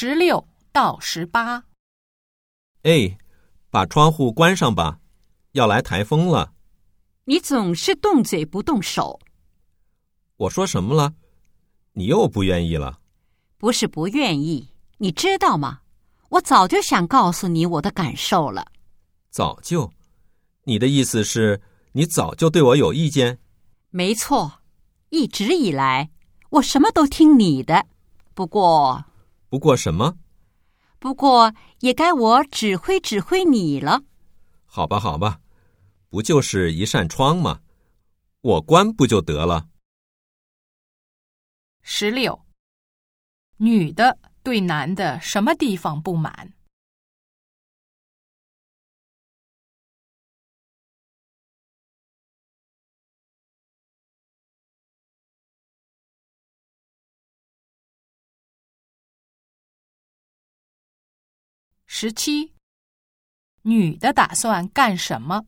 十六到十八，哎，把窗户关上吧，要来台风了。你总是动嘴不动手，我说什么了？你又不愿意了？不是不愿意，你知道吗？我早就想告诉你我的感受了。早就？你的意思是你早就对我有意见？没错，一直以来我什么都听你的。不过，不过什么？不过也该我指挥指挥你了。好吧，好吧，不就是一扇窗吗？我关不就得了？十六，女的对男的什么地方不满？十七，女的打算干什么？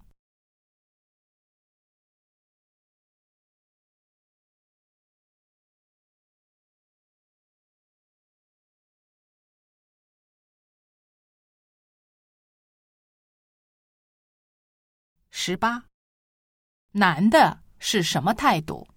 十八，男的是什么态度？